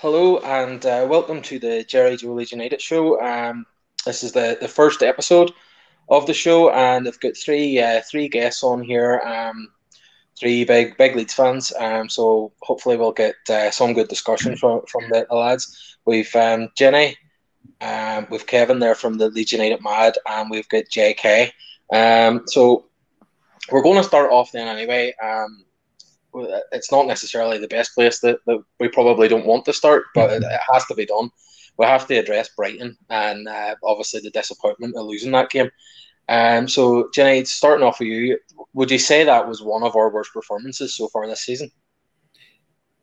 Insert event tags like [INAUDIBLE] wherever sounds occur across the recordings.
Hello and uh, welcome to the Jerry Joe United show. Um, this is the, the first episode of the show, and I've got three uh, three guests on here, um, three big big Leeds fans. Um, so hopefully we'll get uh, some good discussion from from the, the lads. We've um, Jenny, um, we've Kevin there from the United Mad, and we've got JK. Um, so we're going to start off then anyway. Um, it's not necessarily the best place that, that we probably don't want to start, but it, it has to be done. We have to address Brighton and uh, obviously the disappointment of losing that game. Um, so, Jenny, starting off with you, would you say that was one of our worst performances so far this season?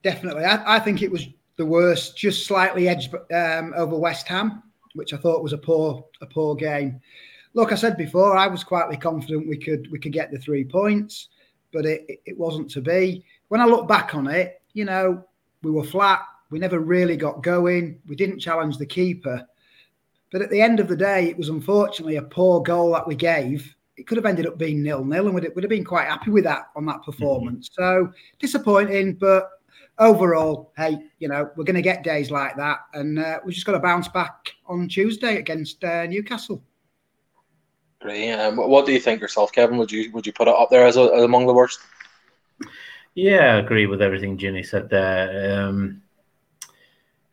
Definitely. I, I think it was the worst, just slightly edged um, over West Ham, which I thought was a poor a poor game. Look, I said before, I was quietly confident we could we could get the three points but it, it wasn't to be. When I look back on it, you know, we were flat. We never really got going. We didn't challenge the keeper. But at the end of the day, it was unfortunately a poor goal that we gave. It could have ended up being nil nil, and we'd, we'd have been quite happy with that on that performance. Mm-hmm. So disappointing, but overall, hey, you know, we're going to get days like that, and uh, we're just got to bounce back on Tuesday against uh, Newcastle. Great. Um, what do you think yourself, Kevin? Would you would you put it up there as, a, as among the worst? Yeah, I agree with everything Jenny said there. Um,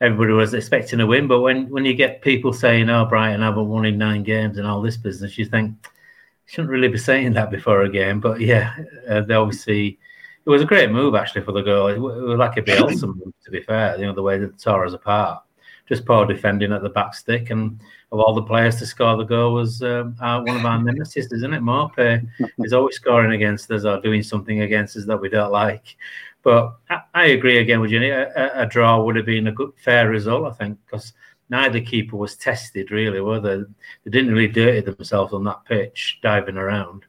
everybody was expecting a win, but when, when you get people saying, "Oh, Brighton haven't won in nine games" and all this business, you think shouldn't really be saying that before a game. But yeah, uh, they obviously it was a great move actually for the goal. It, was like a Bielsa [CLEARS THROAT] move, to be fair. You know the way that tore us apart just poor defending at the back stick. And of all the players to score the goal was um, our, one of our [LAUGHS] nemesis, isn't it? Maupay is always scoring against us or doing something against us that we don't like. But I, I agree again with Jenny. A, a, draw would have been a good, fair result, I think, because neither keeper was tested really, were they? They didn't really dirty themselves on that pitch, diving around.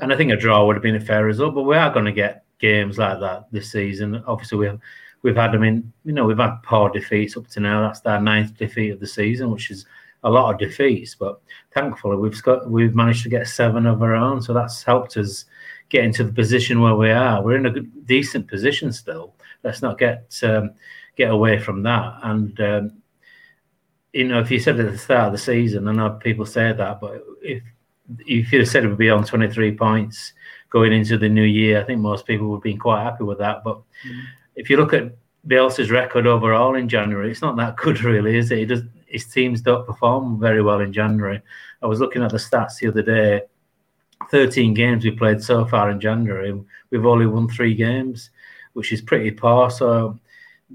And I think a draw would have been a fair result. But we are going to get games like that this season. Obviously, we have we've had, I mean, you know, we've had poor defeats up to now. That's our ninth defeat of the season, which is a lot of defeats. But thankfully, we've got we've managed to get seven of our own, so that's helped us get into the position where we are. We're in a good, decent position still. Let's not get um, get away from that. And um, you know, if you said at the start of the season, I know people say that, but if if have said it would be on 23 points going into the new year, I think most people would have been quite happy with that. But mm if you look at Bielsa's record overall in January, it's not that good, [LAUGHS] really, is it? He does, his teams don't perform very well in January. I was looking at the stats the other day. 13 games we played so far in January. We've only won three games, which is pretty poor. So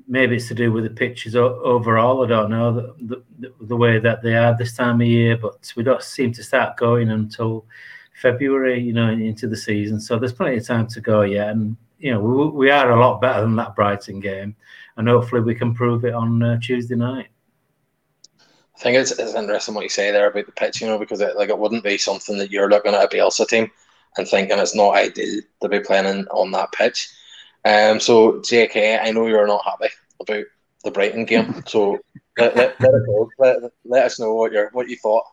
maybe it's to do with the pitches overall. I don't know the, the, the way that they are this time of year, but we don't seem to start going until February, you know, into the season. So there's plenty of time to go yet. And you know, we, we are a lot better than that Brighton game, and hopefully we can prove it on uh, Tuesday night. I think it's, it's interesting what you say there about the pitch, you know, because it, like it wouldn't be something that you're looking at a Bielsa team and thinking it's not ideal to be playing on that pitch. Um, so JK, I know you're not happy about the Brighton game, so let, let, let. Let, let us know what you what you thought.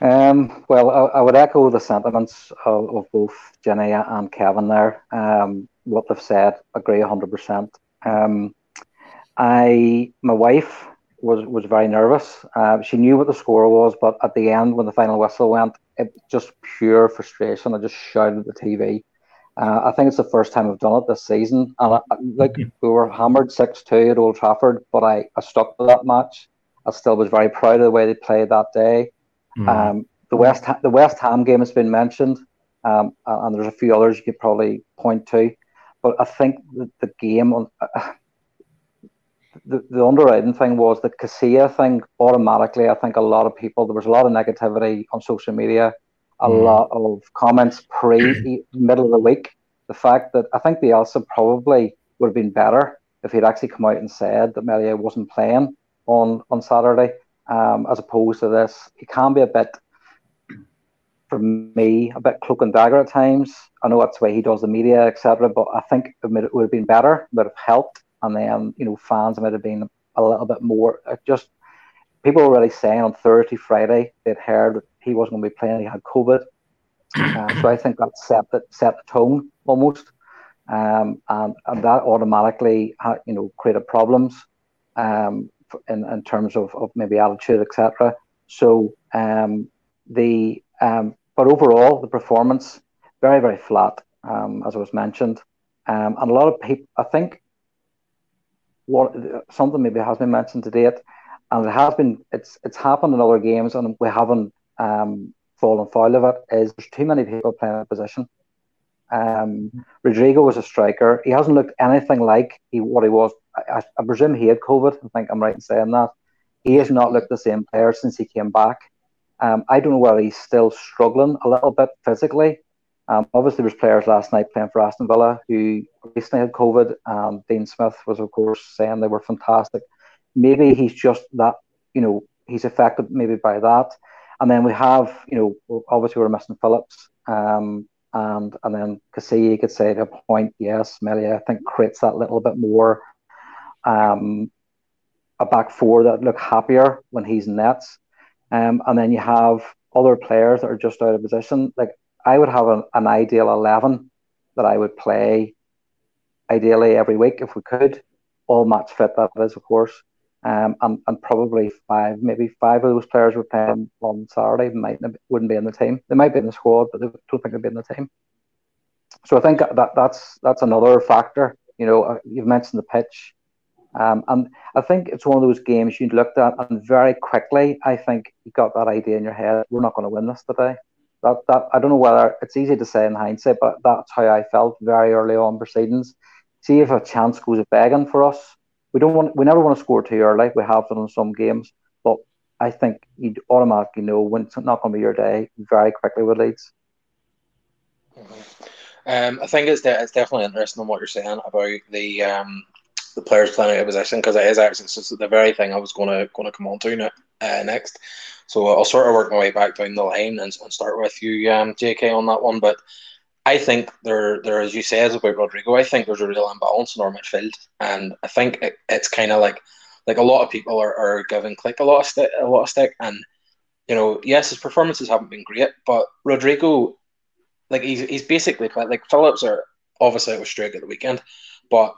Um, well, I, I, would echo the sentiments of, of, both Jenny and Kevin there. Um, what they've said, agree 100%. Um, I, my wife was, was very nervous. Uh, she knew what the score was, but at the end, when the final whistle went, it just pure frustration. I just shouted at the TV. Uh, I think it's the first time I've done it this season. And I, like mm-hmm. we were hammered 6 2 at Old Trafford, but I, I stuck to that match. I still was very proud of the way they played that day. Mm. Um, the West the West Ham game has been mentioned, um, and there's a few others you could probably point to, but I think the, the game on. Uh, the, the underwriting thing was the Casilla thing automatically. I think a lot of people, there was a lot of negativity on social media, a mm. lot of comments pre middle of the week. The fact that I think Bielsa probably would have been better if he'd actually come out and said that Meslier wasn't playing on, on Saturday um, as opposed to this. It can be a bit, for me, a bit cloak and dagger at times. I know that's the way he does the media, etc. But I think it would, have been better, would have helped, and then you know fans might have been a little bit more. Just people were already saying on Thursday, Friday they'd heard that he wasn't going to be playing. He had COVID, uh, so I think that set the set the tone almost. um, and, and that automatically you know created problems um, in, in terms of, of maybe attitude, etc. So um, the um, but overall the performance very very flat um, as I was mentioned, um, and a lot of people I think what something maybe has been mentioned to date, and it has been it's it's happened in other games and we haven't um, fallen foul of it. Is there's too many people playing a position. Um, Rodrigo was a striker. He hasn't looked anything like he what he was. I, I, presume he had COVID. I think I'm right in saying that. He has not looked the same player since he came back. Um, I don't know whether he's still struggling a little bit physically. Um, obviously, there was players last night playing for Aston Villa who recently had COVID. Um, Dean Smith was, of course, saying they were fantastic. Maybe he's just that, you know, he's affected maybe by that. And then we have, you know, obviously we're missing Phillips. Um, and and then Cassie could say to a point, yes, Meslier I think creates that little bit more um, a back four that look happier when he's in nets. Um, and then you have other players that are just out of position. Like I would have an, an ideal eleven that I would play ideally every week if we could, all match fit that is of course. Um, and, and probably five, maybe five of those players we're playing on Saturday might wouldn't be in the team. They might be in the squad, but they don't think they'd be in the team. So I think that that's that's another factor. You know, uh, you've mentioned the pitch, um, and I think it's one of those games you looked at and very quickly, I think you got that idea in your head. We're not going to win this today. That that I don't know whether it's easy to say in hindsight, but that's how I felt very early on proceedings. See if a chance goes begging for us we don't want we never want to score too early. We have done in some games, but I think you automatically know when it's not going to be your day very quickly with Leeds. Mm-hmm. Um, I think it's de- it's definitely interesting what you're saying about the um, the players playing out of position because it is actually just the very thing I was going to going to come on to uh, next. So I'll sort of work my way back down the line and, and start with you, um, JK, on that one. But I think there, there, as you said about Rodrigo, I think there's a real imbalance in our midfield, and I think it, it's kind of like, like a lot of people are, are giving Klich a lot of stick, a lot of stick, and you know, yes, his performances haven't been great, but Rodrigo, like he's, he's basically like Phillips are obviously was straight at the weekend, but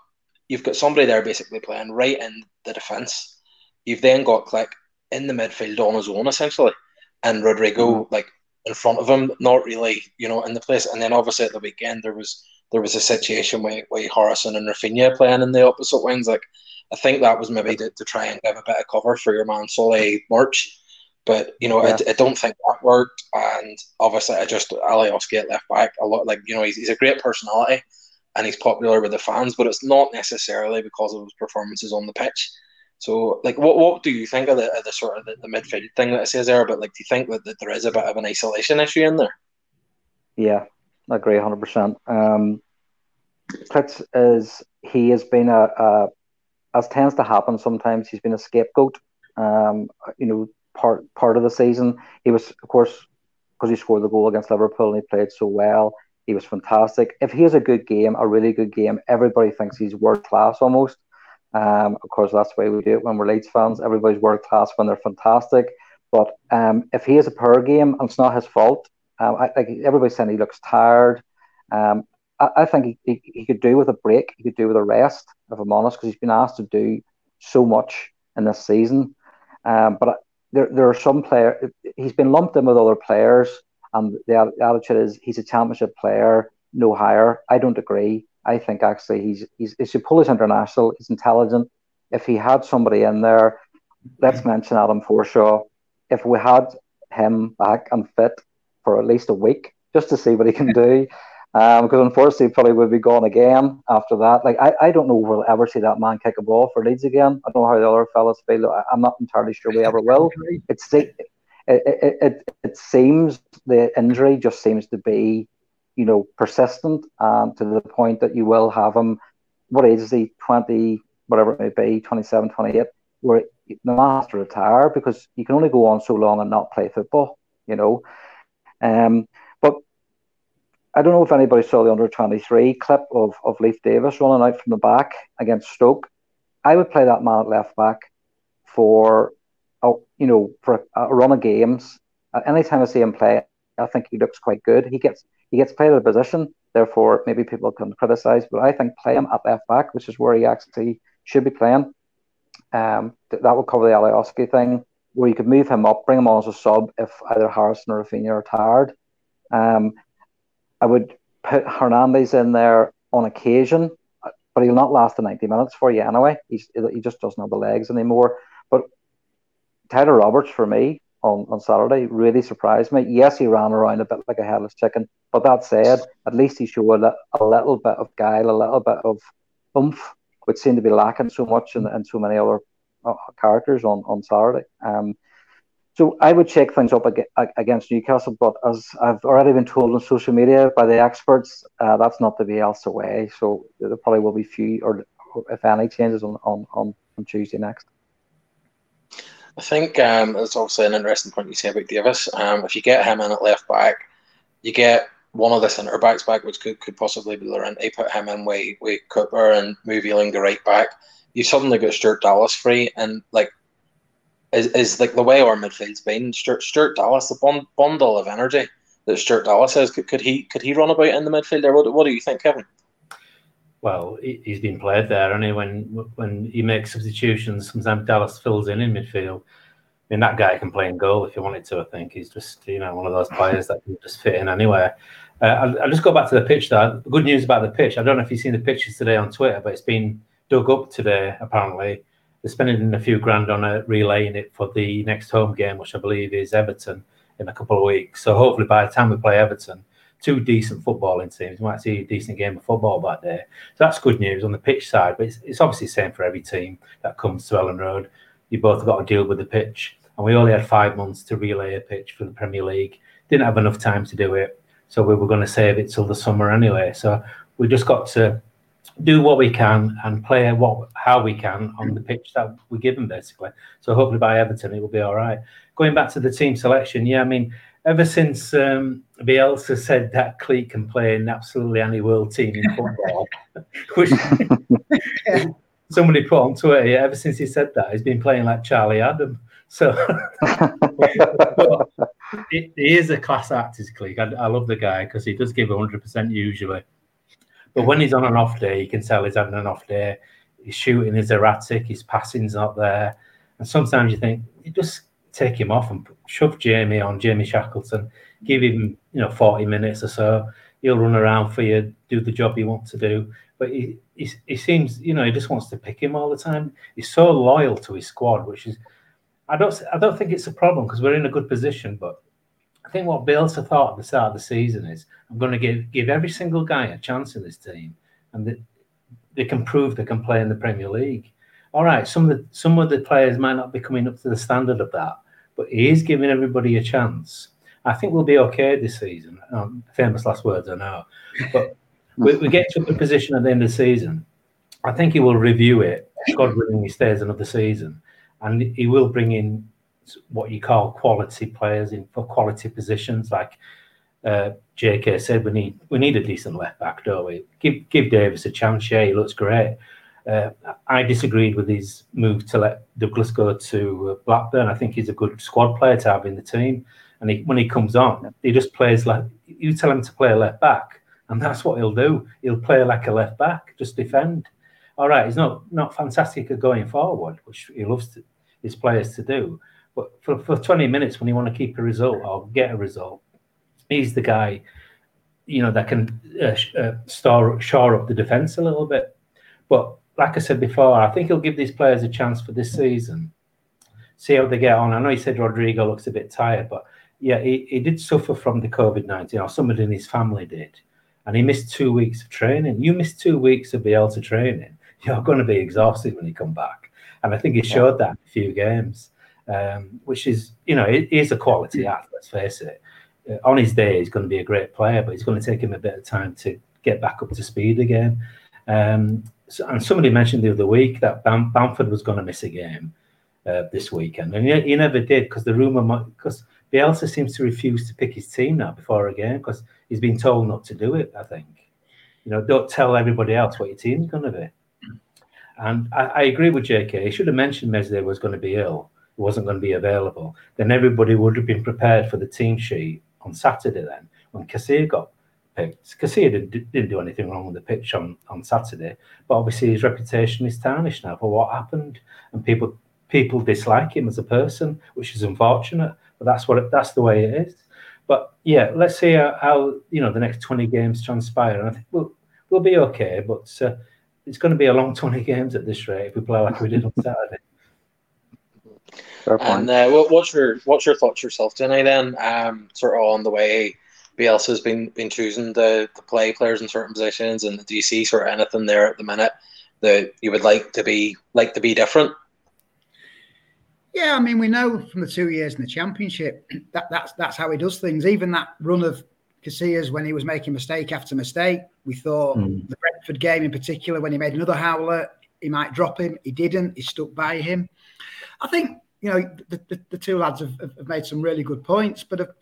you've got somebody there basically playing right in the defence. You've then got Klich in the midfield on his own essentially, and Rodrigo mm. like in front of him, not really, you know, in the place. And then obviously at the weekend there was there was a situation where, where Harrison and Raphinha playing in the opposite wings. Like I think that was maybe to, to try and give a bit of cover for your man Solly March. But you know, yeah. I, I, don't think that worked. And obviously, I just Alioski at left back a lot. Like you know, he's, he's a great personality and he's popular with the fans, but it's not necessarily because of his performances on the pitch. So, like, what what do you think of the, of the sort of the, the, midfield thing that it says there? But like, do you think that, that there is a bit of an isolation issue in there? Yeah, I agree, hundred percent. Um, Fritz is he has been a, a, as tends to happen sometimes. He's been a scapegoat. Um, you know, part part of the season he was, of course, because he scored the goal against Liverpool and he played so well. He was fantastic. If he has a good game, a really good game, everybody thinks he's world class almost. Um, of course, that's the way we do it when we're Leeds fans. Everybody's world class when they're fantastic. But um, if he has a poor game and it's not his fault, um, I, like everybody's saying he looks tired. Um, I, I, think he, he, he, could do with a break. He could do with a rest, if I'm honest, because he's been asked to do so much in this season. Um, but there, there are some players. He's been lumped in with other players, and the attitude is he's a championship player, no higher. I don't agree. I think actually he's he's he's a Polish international. He's intelligent. If he had somebody in there, let's mention Adam Forshaw. If we had him back and fit for at least a week, just to see what he can do, [LAUGHS] um, because unfortunately probably would be gone again after that. Like I, I don't know if we'll ever see that man kick a ball for Leeds again. I don't know how the other fellas feel. I, am not entirely sure we ever will. [LAUGHS] It's it, it, it, it seems the injury just seems to be you know, persistent and to the point that you will have him, what age is he, 20, whatever it may be, 27, 28, where man has to retire because you can only go on so long and not play football, you know. Um, but I don't know if anybody saw the under 23 clip of, of Leif Davis running out from the back against Stoke. I would play that man at left back for, a, you know, for a, run of games. Anytime I see him play, I think he looks quite good. He gets he gets played out a position. Therefore, maybe people can criticise, but I think play him at left back, which is where he actually should be playing. Um, th- that would cover the Alioski thing, where you could move him up, bring him on as a sub if either Harrison or Raphinha are tired. Um, I would put Hernandez in there on occasion, but he'll not last the 90 minutes for you anyway. He's, he just doesn't have the legs anymore. But Tyler Roberts, for me, on, on Saturday really surprised me. Yes, he ran around a bit like a headless chicken, but that said, at least he showed a, a little bit of guile, a little bit of oomph, which seemed to be lacking so much in, in so many other uh, characters on, on Saturday. Um, so I would shake things up against Newcastle, but as I've already been told on social media by the experts, uh, that's not the Bielsa way. So there probably will be few, or if any, changes on, on, on Tuesday next. I think um, it's obviously an interesting point you say about Davis. Um, if you get him in at left back, you get one of the centre backs back, which could, could possibly be Llorente, put him in with, with Cooper and move Ayling to right back. You suddenly got Stuart Dallas free, and like is, is like the way our midfield's been. Stuart, Stuart Dallas, the bund, bundle of energy that Stuart Dallas has, could, could he could he run about in the midfield there? What, what do you think, Kevin? Well, he's been played there, and when when he makes substitutions, sometimes Dallas fills in in midfield. I mean, that guy can play in goal if he wanted to. I think he's just you know one of those players that can just fit in anywhere. Uh, I'll, I'll, just go back to the pitch. Though good news about the pitch, I don't know if you've seen the pictures today on Twitter, but it's been dug up today. Apparently, they're spending a few grand on it, relaying it for the next home game, which I believe is Everton in a couple of weeks. So hopefully, by the time we play Everton, two decent footballing teams. You might see a decent game of football back there. So that's good news on the pitch side. But it's, it's obviously the same for every team that comes to Elland Road. You both got to deal with the pitch. And we only had five months to relay a pitch for the Premier League. Didn't have enough time to do it. So we were going to save it till the summer anyway. So we just got to do what we can and play what how we can on the pitch that we give them basically. So hopefully by Everton it will be all right. Going back to the team selection, yeah, I mean ever since um, Bielsa said that Klich can play in absolutely any world team in football, [LAUGHS] which [LAUGHS] somebody put on Twitter, yeah, ever since he said that, he's been playing like Charlie Adam. So [LAUGHS] he, he, is a class act, his Klich. I, I love the guy because he does give 100% usually. But when he's on an off day, you can tell he's having an off day. His shooting is erratic, his passing's not there. And sometimes you think, you just take him off and shove Jamie on, Jamie Shackleton, give him, you know, 40 minutes or so. He'll run around for you, do the job you want to do. But he, he, he seems, you know, he just wants to pick him all the time. He's so loyal to his squad, which is, I don't, I don't think it's a problem because we're in a good position. But I think what Bielsa thought at the start of the season is, I'm going to give give every single guy a chance in this team, and that they can prove they can play in the Premier League. All right, some of the some of the players might not be coming up to the standard of that, but he is giving everybody a chance. I think we'll be okay this season. Um, famous last words, I know. But [LAUGHS] we, we, get to a position at the end of the season. I think he will review it. God willing, he stays another season. And he will bring in what you call quality players in for quality positions. Like uh, JK said, we need we need a decent left back, don't we? Give give Davis a chance. Yeah, he looks great. Uh, I disagreed with his move to let Douglas go to uh, Blackburn. I think he's a good squad player to have in the team. And he, when he comes on, he just plays like you tell him to play left back, and [LAUGHS] that's what he'll do. He'll play like a left back, just defend. All right, he's not not fantastic at going forward, which he loves to, his players to do. But for, for 20 minutes, when you want to keep a result or get a result, he's the guy, you know, that can uh, uh, star, shore up the defense a little bit. But like I said before, I think he'll give these players a chance for this season. See how they get on. I know he said Rodrigo looks a bit tired, but yeah, he, he did suffer from the COVID 19, or somebody in his family did. And he missed two weeks of training. You missed two weeks of Bielsa training. [LAUGHS] You're going to be exhausted when you come back. And I think he showed that in a few games, um, which is, you know, it is a quality act, let's face it. Uh, on his day, he's going to be a great player, but it's going to take him a bit of time to get back up to speed again. Um, and somebody mentioned the other week that Bam- Bamford was going to miss a game uh, this weekend, and he, he never did because the rumor because Bielsa seems to refuse to pick his team now before a game because he's been told not to do it. I think you know don't tell everybody else what your team's going to be. And I, I, agree with JK. He should have mentioned Meslier was going to be ill, he wasn't going to be available. Then everybody would have been prepared for the team sheet on Saturday. Then when Kasir got picked. Casilla didn't, didn't do anything wrong on the pitch on, on Saturday, but obviously his reputation is tarnished now for what happened, and people people dislike him as a person, which is unfortunate. But that's what it, that's the way it is. But yeah, let's see how, how you know the next twenty games transpire, and I think we'll we'll be okay. But uh, it's going to be a long [LAUGHS] twenty games at this rate if we play like we did on Saturday. And uh, what's your what's your thoughts yourself, Jenny? Then, um, sort of on the way Bielsa's been been choosing to, to play players in certain positions, and do you see sort of anything there at the minute that you would like to be like to be different? Yeah, I mean, we know from the two years in the championship [CLEARS THROAT] that that's that's how he does things. Even that run of Casillas when he was making mistake after mistake, we thought mm. the Brentford game in particular when he made another howler, he might drop him. He didn't. He stuck by him. I think you know, the, the, the two lads have, have, made some really good points, but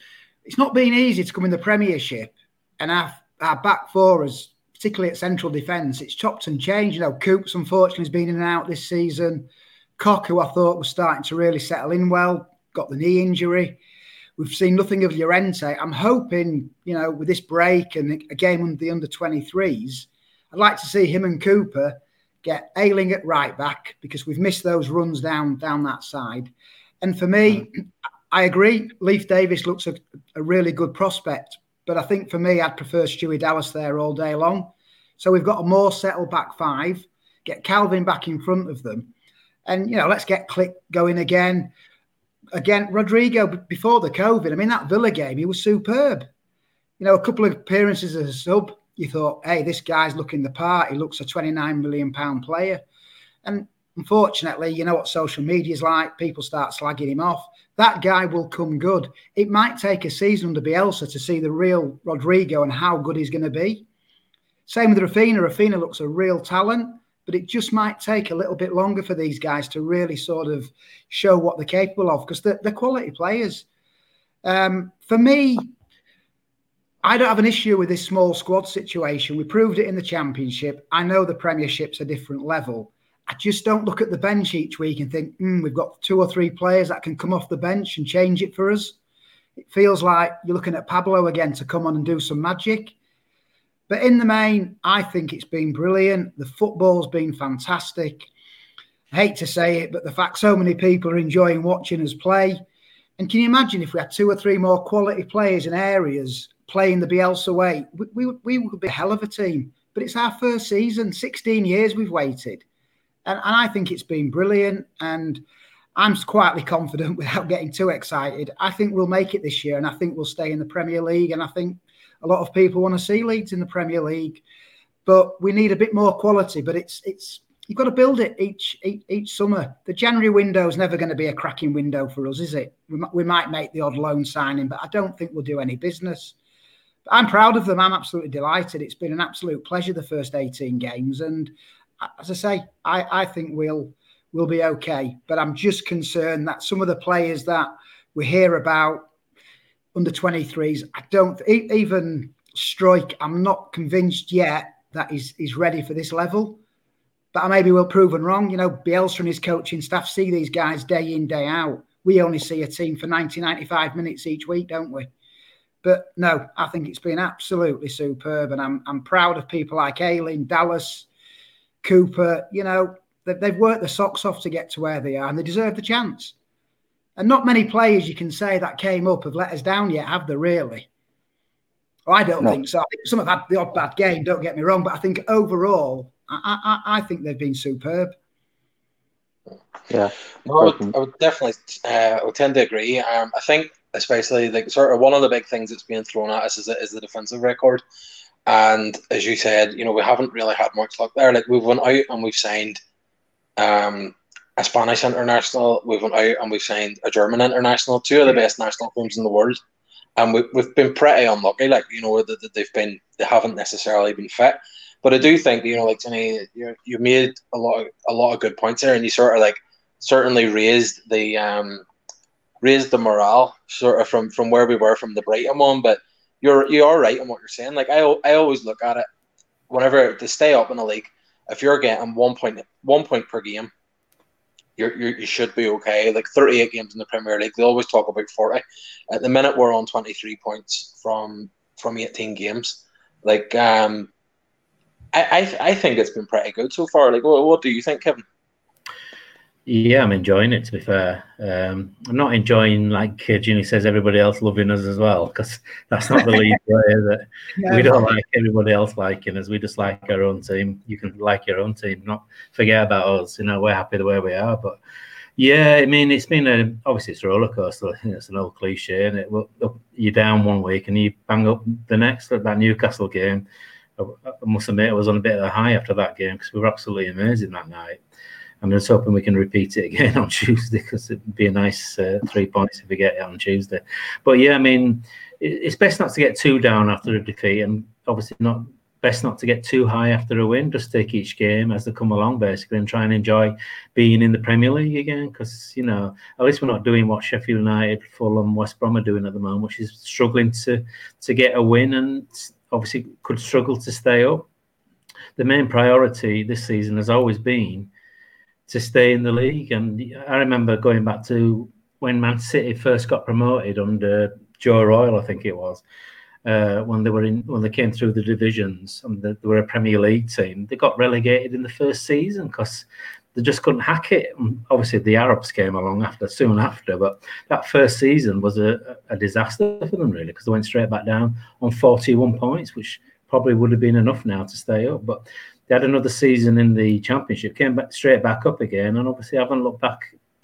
it's not been easy to come in the Premiership and our, our back four is particularly at central defence, it's chopped and changed. You know, Coops unfortunately has been in and out this season. Koch, who I thought was starting to really settle in well, got the knee injury. We've seen nothing of Llorente. I'm hoping, you know, with this break and a game under the under 23s, I'd like to see him and Cooper get Ayling at right back because we've missed those runs down down that side. And for me, mm. I agree. Leif Davis looks a, a really good prospect, but I think for me, I'd prefer Stewie Dallas there all day long. So we've got a more settled back five. Get Kalvin back in front of them, and you know, let's get Klich going again. Again, Rodrigo before the COVID. I mean, that Villa game, he was superb. You know, a couple of appearances as a sub you thought, hey, this guy's looking the part. He looks a 29 million pound player. And unfortunately, you know what social media is like. People start slagging him off. That guy will come good. It might take a season under Bielsa to see the real Rodrigo and how good he's going to be. Same with Raphinha. Raphinha looks a real talent, but it just might take a little bit longer for these guys to really sort of show what they're capable of because they're, they're quality players. Um, for me, I don't have an issue with this small squad situation. We proved it in the championship. I know the Premiership's a different level. I just don't look at the bench each week and think, mm, we've got two or three players that can come off the bench and change it for us. It feels like you're looking at Pablo again to come on and do some magic. But in the main, I think it's been brilliant. The football's been fantastic. I hate to say it, but the fact so many people are enjoying watching us play. And can you imagine if we had two or three more quality players in areas playing the Bielsa way, we, we, we would be a hell of a team. But it's our first season, 16 years we've waited. And, and I think it's been brilliant. And I'm quietly confident [LAUGHS] without getting too excited. I think we'll make it this year and I think we'll stay in the Premier League. And I think a lot of people want to see Leeds in the Premier League. But we need a bit more quality. But it's it's you've got to build it each each, each summer. The January window is never going to be a cracking window for us, is it? We, we might make the odd loan signing, but I don't think we'll do any business. I'm proud of them. I'm absolutely delighted. It's been an absolute pleasure the first 18 games, and as I say, I, I think we'll we'll be okay. But I'm just concerned that some of the players that we hear about under 23s, I don't even Struijk. I'm not convinced yet that he's he's ready for this level. But I maybe will proven wrong. You know, Bielsa and his coaching staff see these guys day in day out. We only see a team for 90, 95 minutes each week, don't we? But no, I think it's been absolutely superb, and I'm I'm proud of people like Ayling, Dallas, Cooper. You know, they've, they've worked the socks off to get to where they are, and they deserve the chance. And not many players you can say that came up have let us down yet, have they? Really? Well, I don't no. think so. I think Some have had the odd bad game. Don't get me wrong, but I think overall, I, I, I think they've been superb. Yeah, no, I, would, I would definitely, uh, I would tend to agree. Um, I think especially like sort of one of the big things that's being thrown at us is, is the defensive record. And as you said, you know, we haven't really had much luck there. Like we've went out and we've signed um, a Spanish international, we've went out and we've signed a German international, two of the best national teams in the world. And we, we've been pretty unlucky, like, you know, that they've been, they haven't necessarily been fit. But I do think, you know, like Jenny, you you made a lot of, a lot of good points there, and you sort of like certainly raised the um, raised the morale sort of from from where we were from the Brighton one. But you're you are right in what you're saying. Like I I always look at it whenever to stay up in the league. If you're getting one point one point per game, you're, you're, you should be okay. Like 38 games in the Premier League, they always talk about 40. At the minute, we're on 23 points from from 18 games. Like, um, I, I, I think it's been pretty good so far. Like, what, what do you think, Kevin? Yeah, I'm enjoying it. To be fair, um, I'm not enjoying like Jenny says everybody else loving us as well because that's not the lead [LAUGHS] way. That yeah. we don't like everybody else liking us. We just like our own team. You can like your own team, not forget about us. You know, we're happy the way we are. But yeah, I mean, it's been a obviously it's a roller coaster. It's an old cliche, and it well, you're down one week and you bang up the next. That Newcastle game, I, I must admit, I was on a bit of a high after that game because we were absolutely amazing that night. I'm just hoping we can repeat it again [LAUGHS] on Tuesday because it'd be a nice uh, three points if we get it on Tuesday. But yeah, I mean, it's best not to get too down after a defeat, and obviously not best not to get too high after a win. Just take each game as they come along, basically, and try and enjoy being in the Premier League again. Because you know, at least we're not doing what Sheffield United, Fulham, West Brom are doing at the moment, which is struggling to to get a win and obviously could struggle to stay up. The main priority this season has always been to stay in the league. And I remember going back to when Man City first got promoted under Joe Royle, I think it was, uh, when they were in when they came through the divisions and they, they were a Premier League team. They got relegated in the first season because they just couldn't hack it. And obviously, the Arabs came along after, soon after, but that first season was a, a disaster for them, really, because they went straight back down on 41 points, which probably would have been enough now to stay up. But they had another season in the championship, came back straight back up again, and obviously haven't looked back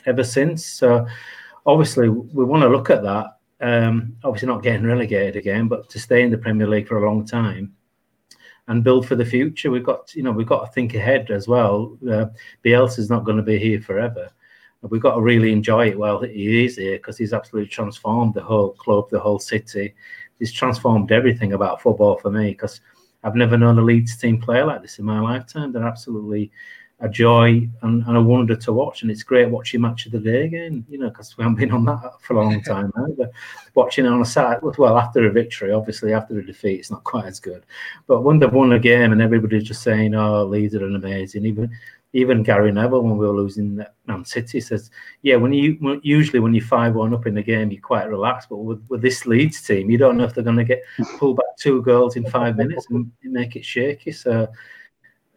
ever since. So obviously we want to look at that. Um, obviously not getting relegated again, but to stay in the Premier League for a long time and build for the future. We've got you know we've got to think ahead as well. Uh, Bielsa's not going to be here forever. We've got to really enjoy it while he is here because he's absolutely transformed the whole club, the whole city. He's transformed everything about football for me because I've never known a Leeds team play like this in my lifetime. They're absolutely a joy and, and, a wonder to watch. And it's great watching match of the day again, you know, because we haven't been on that for a long [LAUGHS] time either. Watching it on a Saturday, well, after a victory, obviously after a defeat, it's not quite as good. But when they've won a game and everybody's just saying, "Oh, Leeds are an amazing," even even Gary Neville, when we were losing Man City, says, "Yeah, when you usually when you five one up in the game, you're quite relaxed, but with, with this Leeds team, you don't know if they're going to get pulled back two goals in five minutes and make it shaky." So,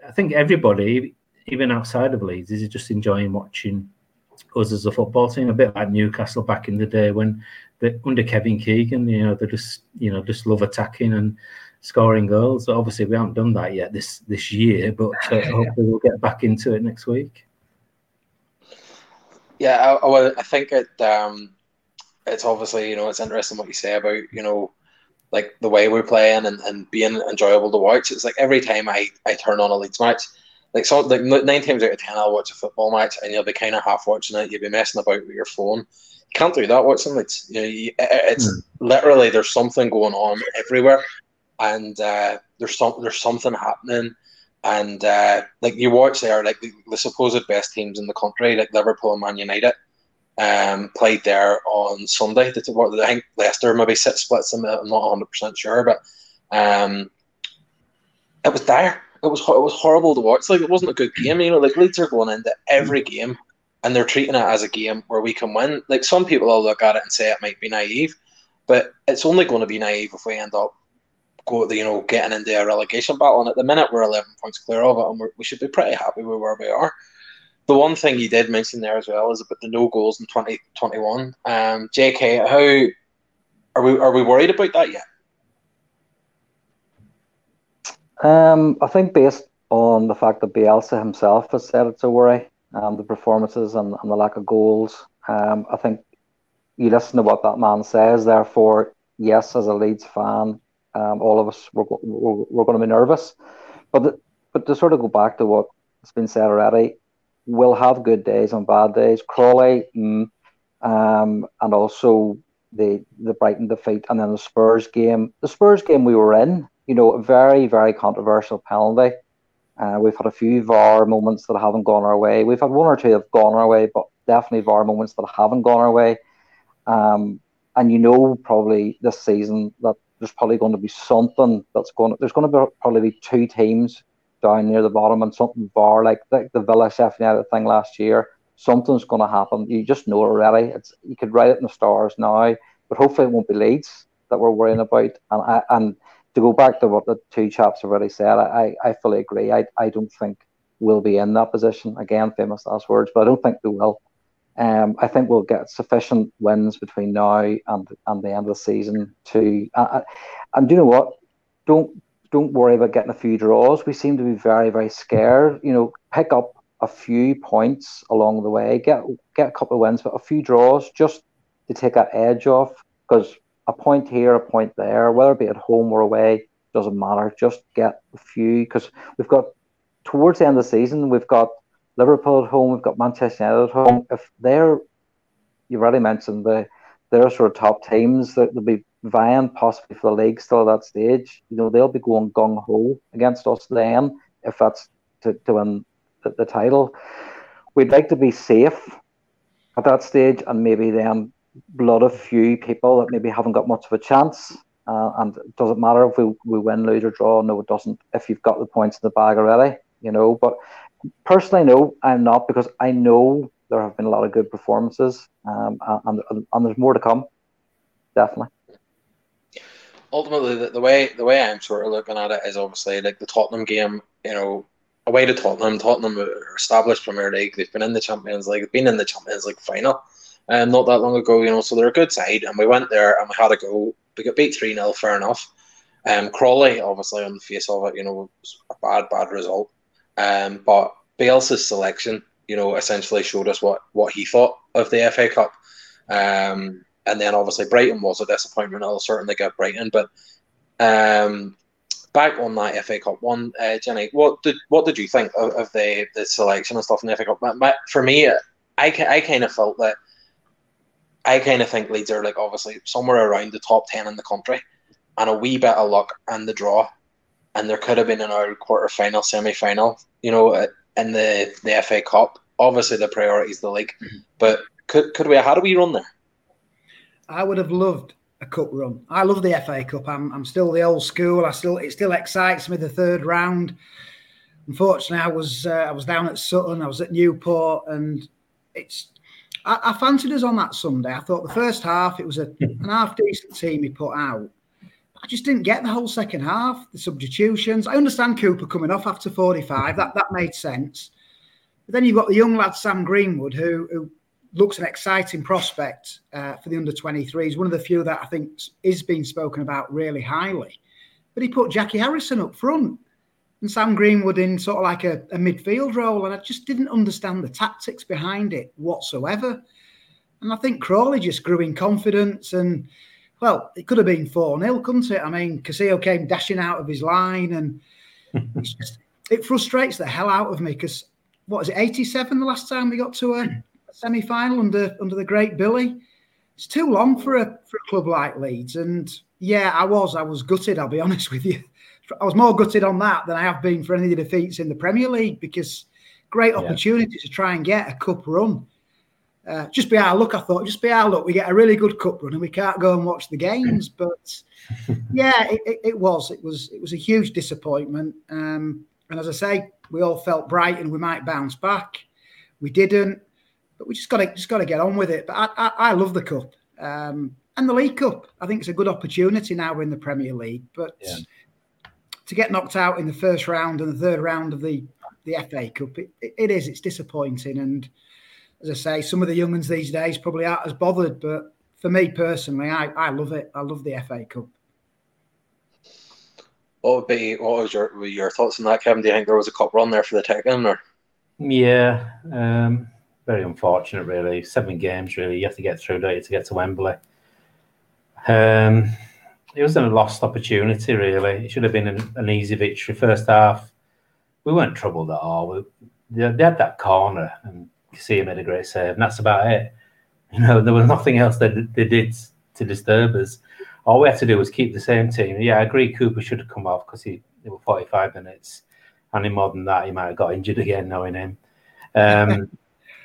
I think everybody, even outside of Leeds, is just enjoying watching us as a football team, a bit like Newcastle back in the day when the, under Kevin Keegan, you know, they just you know just love attacking and scoring goals. Obviously, we haven't done that yet this this year, but uh, [LAUGHS] hopefully we'll get back into it next week. Yeah, I, I think it. Um, it's obviously you know it's interesting what you say about you know like the way we're playing and, and being enjoyable to watch. It's like every time I, I turn on a Leeds match, like so like nine times out of ten I'll watch a football match and you'll be kind of half watching it. You'll be messing about with your phone. You can't do that watching Leeds. You know, you, it's mm. literally there's something going on everywhere and uh, there's some there's something happening, and uh, like you watch there, like the, the, supposed best teams in the country, like Liverpool and Man United, um, played there on Sunday. I think Leicester maybe six splits them. I'm not 100 percent sure, but um, it was dire. It was it was horrible to watch. Like it wasn't a good game. You know, like Leeds are going into every game and they're treating it as a game where we can win. Like some people will look at it and say it might be naive, but it's only going to be naive if we end up go, the you know, getting into a relegation battle. And at the minute, we're 11 points clear of it, and we should be pretty happy with where we are. The one thing you did mention there as well is about the no goals in 2021. Um, JK, how are we are we worried about that yet? Um, I think based on the fact that Bielsa himself has said it's a worry, um, the performances and, and the lack of goals. Um, I think you listen to what that man says. Therefore, yes, as a Leeds fan, um, all of us we're, we're, we're going to be nervous. But the, but to sort of go back to what has been said already, we'll have good days and bad days. Crawley, mm, um, and also the the Brighton defeat, and then the Spurs game. The Spurs game we were in, you know, a very very controversial penalty. Uh, we've had a few VAR moments that haven't gone our way. We've had one or two that have gone our way, but definitely VAR moments that haven't gone our way. Um, and you know, probably this season that there's probably going to be something that's going. To, There's going to be probably be two teams down near the bottom and something bar like the, the Villa Sheffield United thing last year. Something's going to happen. You just know already. It's you could write it in the stars now, but hopefully it won't be Leeds that we're worrying about. And I, and to go back to what the two chaps have already said, I, I fully agree. I, I don't think we'll be in that position. Again, famous last words, but I don't think we will. Um, I think we'll get sufficient wins between now and and the end of the season to. Uh, and do you know what? Don't don't worry about getting a few draws. We seem to be very very scared. You know, pick up a few points along the way. Get get a couple of wins, but a few draws just to take that edge off. Because a point here, a point there, whether it be at home or away, doesn't matter. Just get a few because we've got towards the end of the season, we've got Liverpool at home, we've got Manchester United at home. If they're, you've already mentioned the, they're sort of top teams that they'll be vying possibly for the league still at that stage. You know, they'll be going gung ho against us then if that's to, to win the, the title. We'd like to be safe at that stage and maybe then blood a few people that maybe haven't got much of a chance. Uh, and it doesn't matter if we, we win, lose, or draw. No, it doesn't. If you've got the points in the bag already, you know. But personally, no, I'm not because I know there have been a lot of good performances, um, and, and, and there's more to come. Definitely. Ultimately, the, the way the way I'm sort of looking at it is obviously like the Tottenham game. You know, away to Tottenham. Tottenham are established Premier League. They've been in the Champions League. They've been in the Champions League final, um, not that long ago. You know, so they're a good side. And we went there and we had a go. We got beat three 0 Fair enough. Um, Crawley, obviously, on the face of it, you know, was a bad, bad result. Um, but Bielsa's selection, you know, essentially showed us what, what he thought of the FA Cup. Um, and then obviously Brighton was a disappointment. I'll certainly get Brighton, but um, back on that FA Cup one, uh, Jenny, what did what did you think of, of the, the selection and stuff in the FA Cup? But, for me, I, I kind of felt that I kind of think Leeds are like obviously somewhere around the top ten in the country, and a wee bit of luck and the draw and there could have been an early quarter final, semi final, you know, uh, in the, the FA Cup. Obviously, the priority is the league, mm-hmm. but could could we? How do we run there? I would have loved a cup run. I love the FA Cup. I'm I'm still the old school. I still it still excites me the third round. Unfortunately, I was uh, I was down at Sutton. I was at Newport, and it's I, I fancied us on that Sunday. I thought the first half it was a, an half decent team he put out, I just didn't get the whole second half, the substitutions. I understand Cooper coming off after 45. That that made sense. But then you've got the young lad Sam Greenwood, who, who looks an exciting prospect uh, for the under 23s. One of the few that I think is being spoken about really highly. But he put Jackie Harrison up front and Sam Greenwood in sort of like a, a midfield role. And I just didn't understand the tactics behind it whatsoever. And I think Crawley just grew in confidence and well, it could have been 4 0, couldn't it? I mean, Casilla came dashing out of his line, and [LAUGHS] just, it frustrates the hell out of me because what was it, 87 the last time we got to a semi final under, under the great Billy? It's too long for a, for a club like Leeds. And yeah, I was. I was gutted, I'll be [LAUGHS] honest with you. I was more gutted on that than I have been for any of the defeats in the Premier League because great opportunity yeah. to try and get a cup run uh, just be our luck, I thought. Just be our luck. We get a really good cup run and we can't go and watch the games. [LAUGHS] But yeah, it, it, it was. It was. It was a huge disappointment. Um, and as I say, we all felt bright and we might bounce back. We didn't, but we just got to just got to get on with it. But I, I, I love the cup um, and the League Cup. I think it's a good opportunity now we're in the Premier League. But yeah. to get knocked out in the first round and the third round of the the FA Cup, it, it is. It's disappointing and as I say, some of the young ones these days probably aren't as bothered. But for me personally, I, I love it. I love the FA Cup. What would be what was your your thoughts on that, Kevin? Do you think there was a cup run there for the Tekken or? Yeah, um, very unfortunate, really. Seven games, really. You have to get through, don't you, to get to Wembley. Um, it was a lost opportunity, really. It should have been an, an easy victory. First half, we weren't troubled at all. We, they, they had that corner, and see him made a great save, and that's about it. [LAUGHS] You know, there was nothing else that they did to disturb us. All we had to do was keep the same team. Yeah, I agree. Cooper should have come off because he it was 45 minutes, and in more than that, he might have got injured again, knowing him. Um,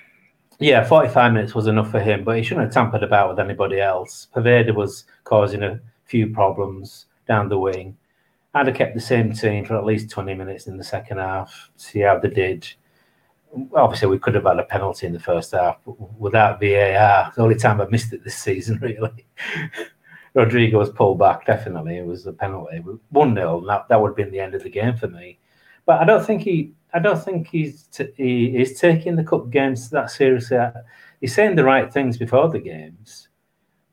[LAUGHS] yeah, 45 minutes was enough for him, but he shouldn't have tampered about with anybody else. Poveda was causing a few problems down the wing. I'd have kept the same team for at least 20 minutes in the second half, see how they did obviously we could have had a penalty in the first half without VAR. the only time I've missed it this season, [LAUGHS] really. Rodrigo was pulled back. Definitely, it was a penalty. One 0 that that would have been the end of the game for me. But I don't think he. I don't think he's t- he is taking the cup games that seriously. He's saying the right things before the games,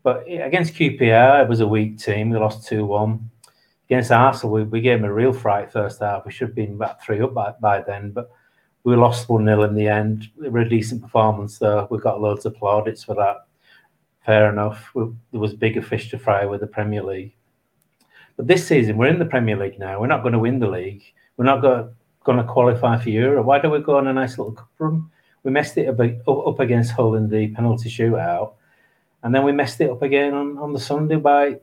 but against QPR, it was a weak team. We lost two one. Against Arsenal, we, we gave him a real fright first half. We should have been about three up by, by then, but we lost 1 0 in the end. It was a decent performance, though. We got loads of plaudits for that. Fair enough. We, there was bigger fish to fry with the Premier League. But this season, we're in the Premier League now. We're not going to win the league. We're not going, to qualify for Europe. Why don't we go on a nice little cup run? We messed it up, up against Hull in the penalty shootout. And then we messed it up again on, on the Sunday by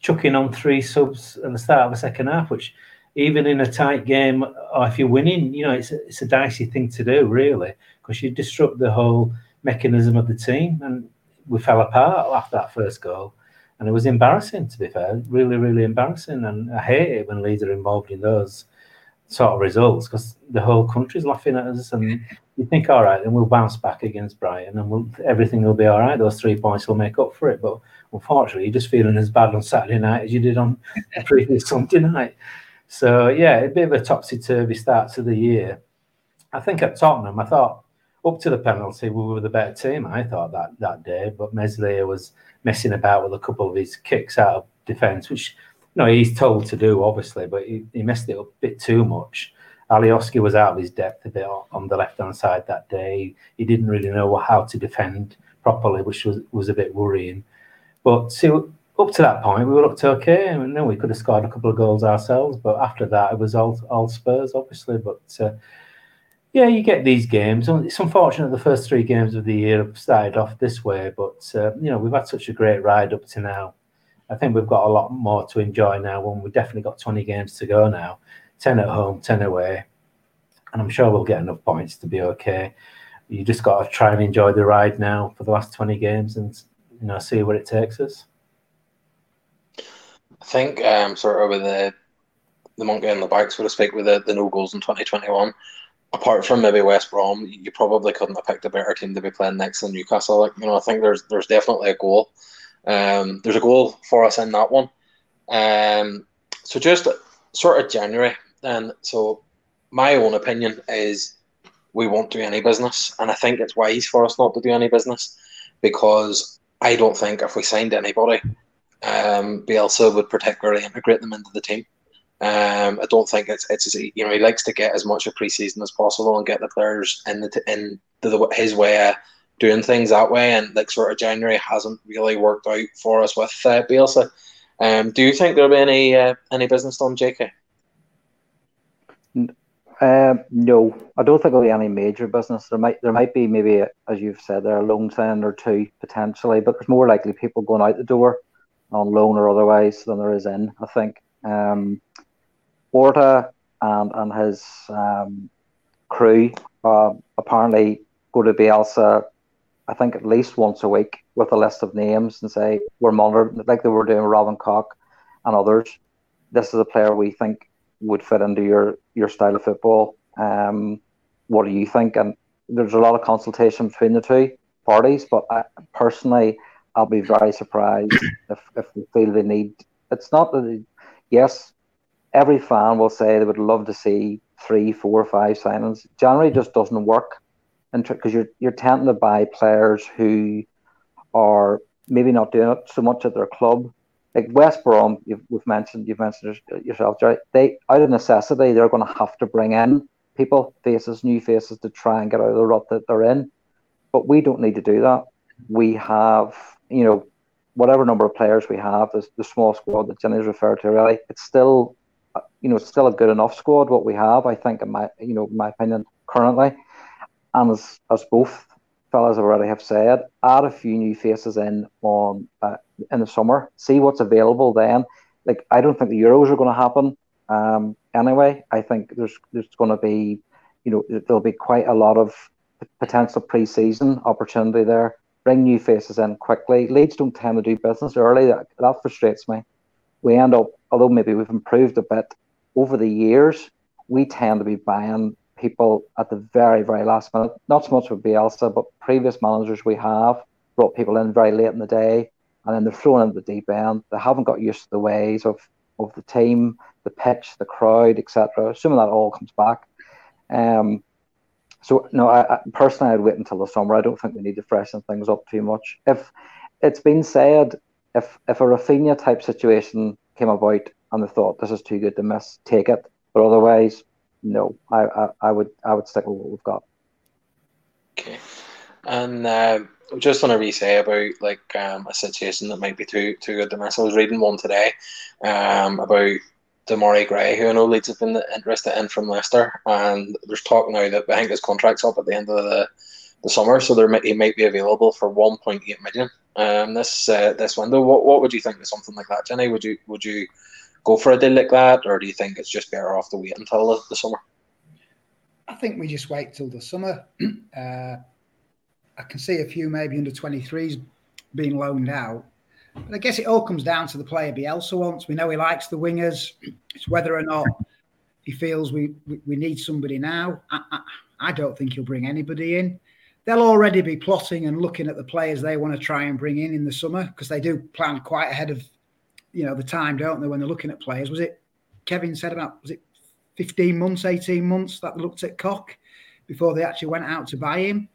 chucking on three subs at the start of the second half, which even in a tight game, or if you're winning, you know, it's a, it's a dicey thing to do, really, because you disrupt the whole mechanism of the team. And we fell apart after that first goal. And it was embarrassing, to be fair, really, really embarrassing. And I hate it when Leeds are involved in those sort of results because the whole country's laughing at us. And mm. you think, all right, then we'll bounce back against Brighton and we'll, everything will be all right. Those three points will make up for it. But unfortunately, you're just feeling as bad on Saturday night as you did on [LAUGHS] the previous Sunday night. So yeah, a bit of a topsy turvy start to the year. I think at Tottenham, I thought up to the penalty we were the better team. I thought that that day, but Meslier was messing about with a couple of his kicks out of defence, which you know he's told to do, obviously, but he, he messed it up a bit too much. Alioski was out of his depth a bit on the left hand side that day. He didn't really know how to defend properly, which was, was a bit worrying. But see, up to that point, we were looked okay. I mean, we could have scored a couple of goals ourselves, but after that, it was all, all Spurs, obviously. But uh, yeah, you get these games. It's unfortunate the first three games of the year have started off this way, but uh, you know we've had such a great ride up to now. I think we've got a lot more to enjoy now. When we've definitely got 20 games to go now, 10 at home, 10 away, and I'm sure we'll get enough points to be okay. You just got to try and enjoy the ride now for the last 20 games and you know see where it takes us. I think um, sort of with the the monkey in the back, so to speak, with the, the no goals in 2021. Apart from maybe West Brom, you probably couldn't have picked a better team to be playing next than Newcastle. Like you know, I think there's there's definitely a goal. Um, there's a goal for us in that one. Um, so just sort of January, and so my own opinion is we won't do any business, and I think it's wise for us not to do any business because I don't think if we signed anybody um, Bielsa would particularly integrate them into the team. Um, I don't think it's it's you know he likes to get as much of preseason as possible and get the players in the in the, his way of doing things that way. And like sort of January hasn't really worked out for us with uh, Bielsa. Um, do you think there'll be any uh, any business done, JK? Um, no, I don't think there'll be any major business. There might there might be maybe, as you've said, there a loan sign or two potentially, but there's more likely people going out the door on loan or otherwise than there is in. I think um, Orta and and his um, crew uh, apparently go to Bielsa. I think at least once a week with a list of names and say we're monitored like they were doing Robin Koch and others. This is a player we think would fit into your your style of football. Um, what do you think? And there's a lot of consultation between the two parties, but I, personally, I'll be very surprised [CLEARS THROAT] if, if we feel they need. It's not that, they, yes, every fan will say they would love to see three, four, five signings. January just doesn't work, because you're you're tending to buy players who are maybe not doing it so much at their club. Like West Brom, you've, we've mentioned, you've mentioned uh, yourself, Jerry. They out of necessity, they're going to have to bring in people, faces, new faces, to try and get out of the rut that they're in. But we don't need to do that. We have you know, whatever number of players we have, the, the small squad that Jenny's referred to, really, it's still, uh, you know, it's still a good enough squad what we have. I think, in my, you know, my opinion, currently, and as as both fellas already have said, add a few new faces in on uh, in the summer, see what's available then. Like, I don't think the Euros are going to happen. Um, anyway, I think there's there's going to be, you know, there'll be quite a lot of potential pre-season opportunity there bring new faces in quickly. Leeds don't tend to do business early. That, that frustrates me. We end up, although maybe we've improved a bit over the years, we tend to be buying people at the very, very last minute. Not so much with Bielsa, but previous managers we have brought people in very late in the day and then they're thrown into the deep end. They haven't got used to the ways of, of the team, the pitch, the crowd, etc. Assuming that all comes back. Um, so no, I, I, personally I'd wait until the summer. I don't think we need to freshen things up too much. If it's been said, if if a Raphinha type situation came about and they thought this is too good to miss, take it. But otherwise, no, I, I, I would I would stick with what we've got. Okay, and uh, just want to re-say about like um, a situation that might be too too good to miss. I was reading one today um, about Demarai Gray, who I know Leeds have been interested in from Leicester, and there's talk now that I think his contract's up at the end of the, the summer, so there he might be available for 1.8 million um, this uh, this window. What what would you think of something like that, Jenny? Would you would you go for a deal like that, or do you think it's just better off to wait until the, the summer? I think we just wait till the summer. [CLEARS THROAT] Uh, I can see a few maybe under 23s being loaned out. But I guess it all comes down to the player Bielsa wants. We know he likes the wingers. [CLEARS THROAT] It's whether or not he feels we, we, we need somebody now. I, I, I, don't think he'll bring anybody in. They'll already be plotting and looking at the players they want to try and bring in in the summer because they do plan quite ahead of you know the time, don't they, when they're looking at players? Was it Kevin said about was it 15 months, 18 months that they looked at Koch before they actually went out to buy him?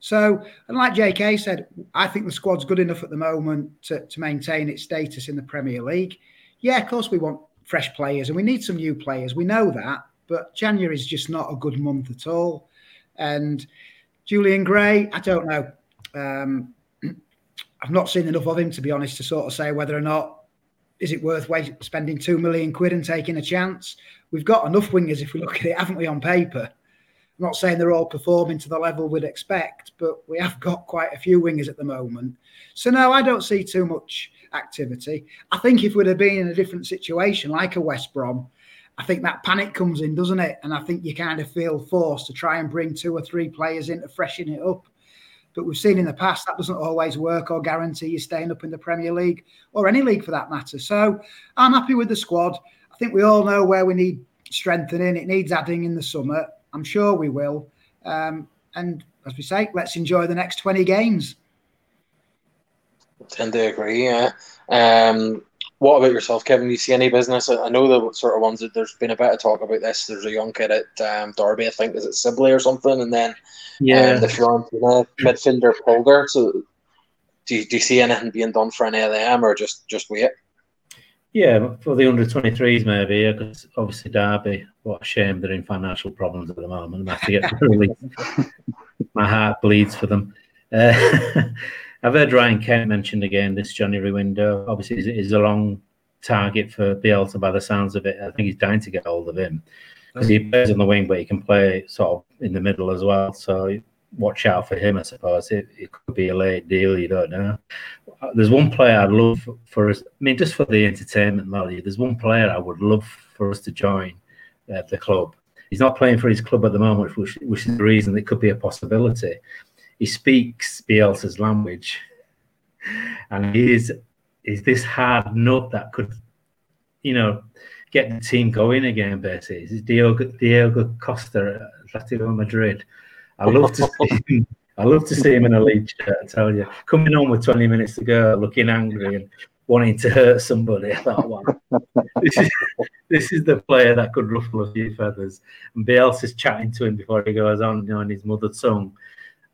So, and like JK said, I think the squad's good enough at the moment to, to maintain its status in the Premier League. Yeah, of course, we want fresh players and we need some new players. We know that, but January is just not a good month at all. And Julian Gray, I don't know. Um, [CLEARS THROAT] I've not seen enough of him to be honest to sort of say whether or not is it worth spending two million quid and taking a chance. We've got enough wingers if we look at it, haven't we, on paper? I'm not saying they're all performing to the level we'd expect, but we have got quite a few wingers at the moment. So no, I don't see too much activity. I think if we'd have been in a different situation, like a West Brom, I think that panic comes in, doesn't it? And I think you kind of feel forced to try and bring two or three players in to freshen it up. But we've seen in the past that doesn't always work or guarantee you staying up in the Premier League or any league for that matter. So I'm happy with the squad. I think we all know where we need strengthening. It needs adding in the summer. I'm sure we will. Um, and as we say, let's enjoy the next 20 games. I tend to agree, yeah. Um, what about yourself, Kevin? Do you see any business? I know the sort of ones that there's been a bit of talk about this. There's a young kid at um, Derby, I think, is it Sibley or something? And then yeah. Um, the Fiorentina midfielder Pulgar. So do you, do you see anything being done for any of them, or just, just wait? Yeah, for the under 23s, maybe, because obviously Derby, what a shame they're in financial problems at the moment. I have to get [LAUGHS] released. My heart bleeds for them. Uh, [LAUGHS] I've heard Ryan Kent mentioned again this January window. Obviously, is a long target for Bielsa by the sounds of it. I think he's dying to get hold of him because he plays on the wing, but he can play sort of in the middle as well. So watch out for him, I suppose. It, it could be a late deal, you don't know. There's one player I'd love for us, I mean, just for the entertainment value, there's one player I would love for us to join uh, the club. He's not playing for his club at the moment, which, which is the reason it could be a possibility. He speaks Bielsa's language, and he is is this hard nut that could, you know, get the team going again. Basically, it's Diego, Diego Costa at Atletico Madrid. I love to see him. I love to see him in a lead shirt. I tell you, coming on with 20 minutes to go, looking angry and wanting to hurt somebody. [LAUGHS] I thought, wow, this is [LAUGHS] this is the player that could ruffle a few feathers. And Bielsa's chatting to him before he goes on, you know, in his mother tongue.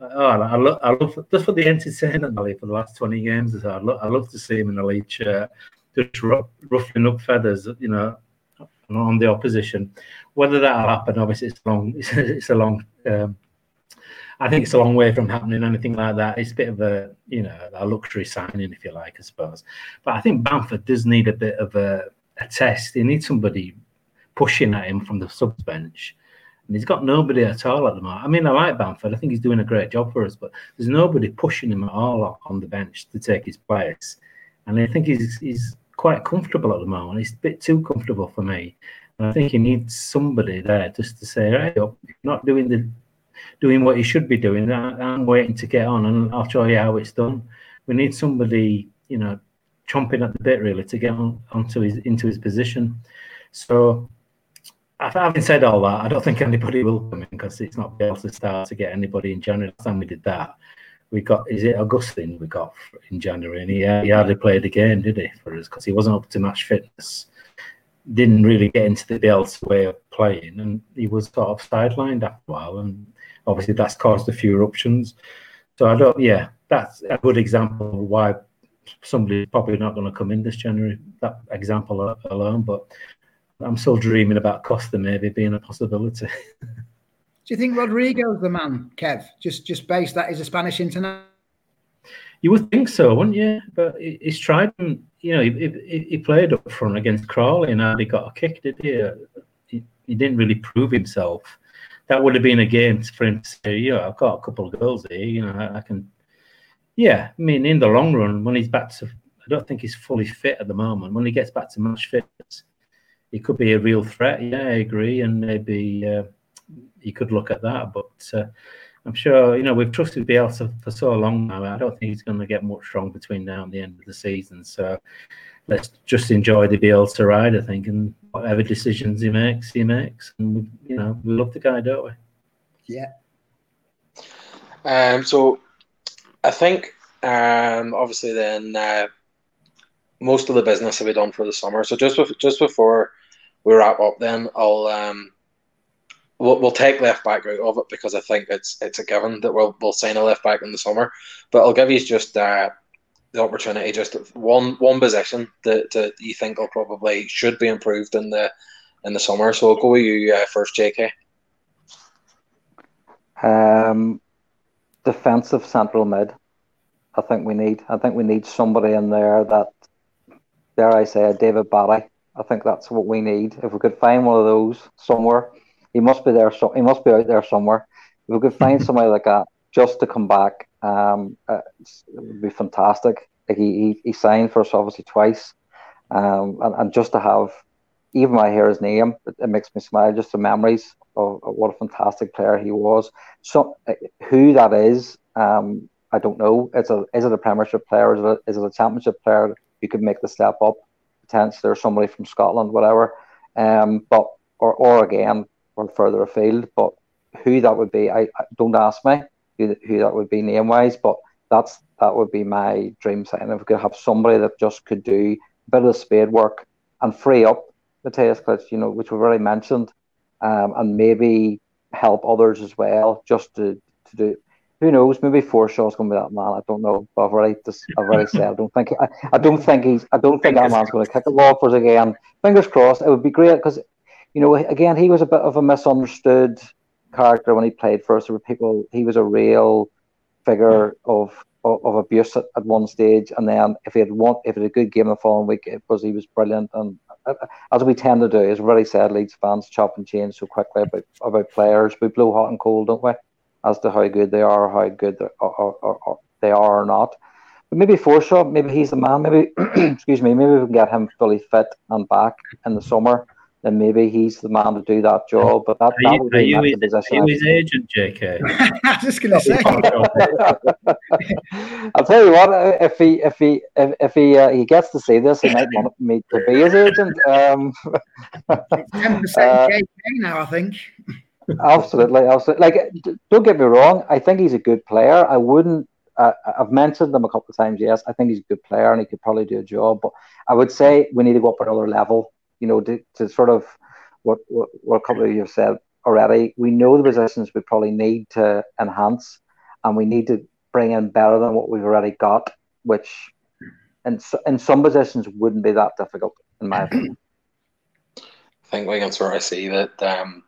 Oh, I love, I love just for the entertainment value for the last 20 games. I love, I love to see him in a lead shirt, just ruffling up feathers, you know, on the opposition. Whether that'll happen, obviously, it's long. [LAUGHS] It's, it's a long um, I think it's a long way from happening anything like that. It's a bit of a you know a luxury signing, if you like, I suppose. But I think Bamford does need a bit of a, a test. He needs somebody pushing at him from the subs bench. And he's got nobody at all at the moment. I mean, I like Bamford. I think he's doing a great job for us, but there's nobody pushing him at all on the bench to take his place. And I think he's he's quite comfortable at the moment. He's a bit too comfortable for me. And I think he needs somebody there just to say, hey, you're not doing the doing what he should be doing. Uh, I, am waiting to get on, and I'll show you how it's done. We need somebody, you know, chomping at the bit really to get on onto his into his position. So, having said all that, I don't think anybody will come in because it's not able to start to get anybody in January. Last time we did that, we got is it Augustin we got in January, and he, uh, he hardly played a game, did he, for us because he wasn't up to match fitness. Didn't really get into the Bielsa way of playing, and he was sort of sidelined after a while, and obviously that's caused a few eruptions. So I don't, yeah, that's a good example of why somebody's probably not going to come in this January. That example alone, but I'm still dreaming about Costa maybe being a possibility. [LAUGHS] Do you think Rodrigo's the man, Kev? Just just based that he's a Spanish international. You would think so, wouldn't you? But he's tried, and you know, he, he, he, played up front against Crawley and hardly got a kick, did he? he? He didn't really prove himself. That would have been a game for him to say, "Yeah, I've got a couple of goals here. You know, I, can." Yeah, I mean, in the long run, when he's back to, I don't think he's fully fit at the moment. When he gets back to match fitness, he could be a real threat. Yeah, I agree, and maybe. Uh, you could look at that. But uh, I'm sure you know we've trusted Bielsa for so long now. I don't think he's going to get much wrong between now and the end of the season. So let's just enjoy the Bielsa ride, I think, and whatever decisions he makes, he makes. And we, you know, we love the guy, don't we? Yeah. Um. So I think um obviously then uh, most of the business will be done for the summer. So just just before we wrap up, then I'll um we'll, we'll take left back out of it because I think it's it's a given that we'll we'll sign a left back in the summer. But I'll give you just uh, the opportunity, just one one position that, that you think will probably should be improved in the in the summer. So I'll go with you uh, first, JK. Um, defensive central mid. I think we need. I think we need somebody in there that, dare I say, David Batty. I think that's what we need. If we could find one of those somewhere, he must be there. So he must be out there somewhere. If we could find somebody like that just to come back, um, uh, it would be fantastic. Like he, he, he signed for us obviously twice, um, and, and just to have, even when I hear his name, it, it makes me smile. Just the memories of, of, what a fantastic player he was. So uh, who that is, um, I don't know. It's a is it a Premiership player? Is it a, is it a Championship player who could make the step up? Potentially, or somebody from Scotland, whatever. Um, but or or again, or further afield. But who that would be, I, I don't ask me who, who that would be name wise. But that's that would be my dream sign. If we could have somebody that just could do a bit of the spade work and free up Matthias Klich, you know, which we've already mentioned, um, and maybe help others as well, just to, to do. Who knows? Maybe Forshaw's going to be that man. I don't know. But I've already, just, I've already said I don't think I, I don't think he's I don't think that man's going to kick the ball for us again. Fingers crossed. It would be great because you know, again, he was a bit of a misunderstood character when he played for us. There were people, he was a real figure of of, of abuse at, at, one stage, and then if he had one, if he had a good game the following week, it was he was brilliant. And uh, as we tend to do, as very sad Leeds fans chop and change so quickly about, about players. We blow hot and cold, don't we, as to how good they are, or how good they are, or, or, or they are or not. But maybe Forshaw, maybe he's the man. Maybe [CLEARS THROAT] excuse me, maybe we can get him fully fit and back in the summer then maybe he's the man to do that job. But that, are that you, would be you his, position. Are you his agent, JK? [LAUGHS] I was just going to say. [LAUGHS] I'll tell you what. If he if he if, if he uh, he gets to see this, he might want me to be his agent. Um, Ten [LAUGHS] percent uh, JK now, I think. absolutely, absolutely. Like, don't get me wrong. I think he's a good player. I wouldn't. Uh, I've mentioned them a couple of times. Yes, I think he's a good player and he could probably do a job. But I would say we need to go up another level you know, to, to sort of what, what, what a couple of you have said already, we know the positions we probably need to enhance and we need to bring in better than what we've already got, which in, in some positions wouldn't be that difficult, in my opinion. [CLEARS THROAT] I think we can sort of see that um,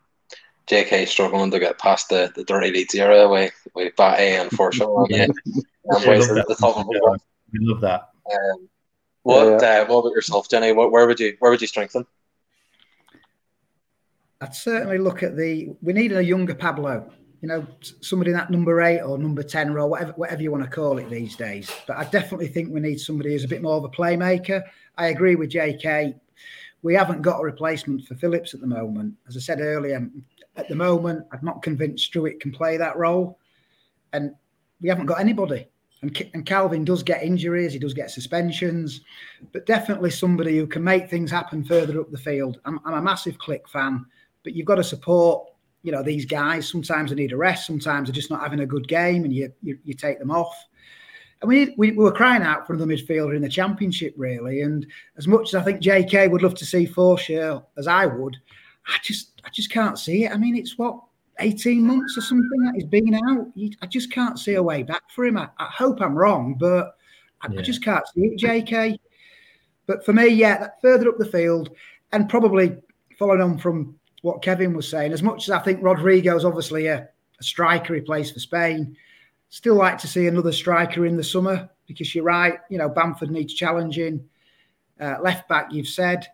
JK struggling to get past the, the dirty Leeds era with, with Batty and Forshaw. [LAUGHS] yeah. we, love that. we love that. Um, what yeah. uh, what about yourself, Jenny? What, where would you where would you strengthen? I'd certainly look at the. We need a younger Pablo. You know, somebody in that number eight or number ten role, whatever whatever you want to call it these days. But I definitely think we need somebody who's a bit more of a playmaker. I agree with J.K. We haven't got a replacement for Phillips at the moment. As I said earlier, at the moment, I'm not convinced Struijk can play that role, and we haven't got anybody. And, and Kalvin does get injuries, he does get suspensions, but definitely somebody who can make things happen further up the field. I'm, I'm a massive Klich fan, but you've got to support you know these guys sometimes they need a rest, sometimes they're just not having a good game, and you you, you take them off. And we, we, we were crying out for the midfielder in the championship, really. And as much as I think JK would love to see Forshaw as I would, I just I just can't see it. I mean, it's what 18 months or something that he's been out. I just can't see a way back for him. I, I hope I'm wrong, but I, yeah. I, just can't see it, JK. But for me, yeah, that further up the field, and probably following on from what Kevin was saying, as much as I think Rodrigo's obviously a, a striker he plays for Spain, still like to see another striker in the summer because you're right, you know, Bamford needs challenging. Uh, left back, you've said.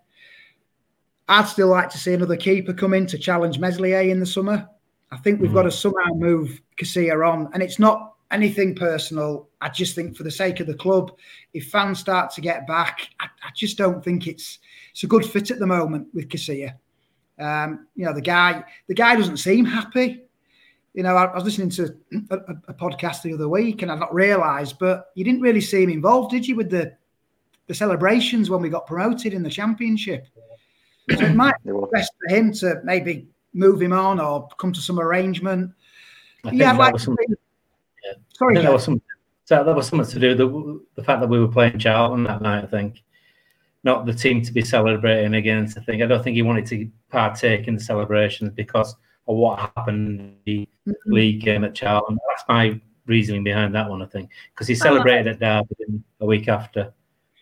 I'd still like to see another keeper come in to challenge Meslier in the summer. I think we've mm. got to somehow move Casilla on, and it's not anything personal. I just think for the sake of the club, if fans start to get back, I, I just don't think it's it's a good fit at the moment with Casilla. Um, you know, the guy the guy doesn't seem happy. You know, I, I was listening to a, a, podcast the other week, and I've not realised, but you didn't really see him involved, did you, with the the celebrations when we got promoted in the championship? So it might be best for him to maybe move him on or come to some arrangement. I yeah, like some, yeah. sorry, that was some, that was something to do with the, the fact that we were playing Charlton that night. I think not the team to be celebrating against. I think I don't think he wanted to partake in the celebrations because of what happened in the mm-hmm. league game at Charlton. That's my reasoning behind that one. I think because he celebrated at Derby a week after.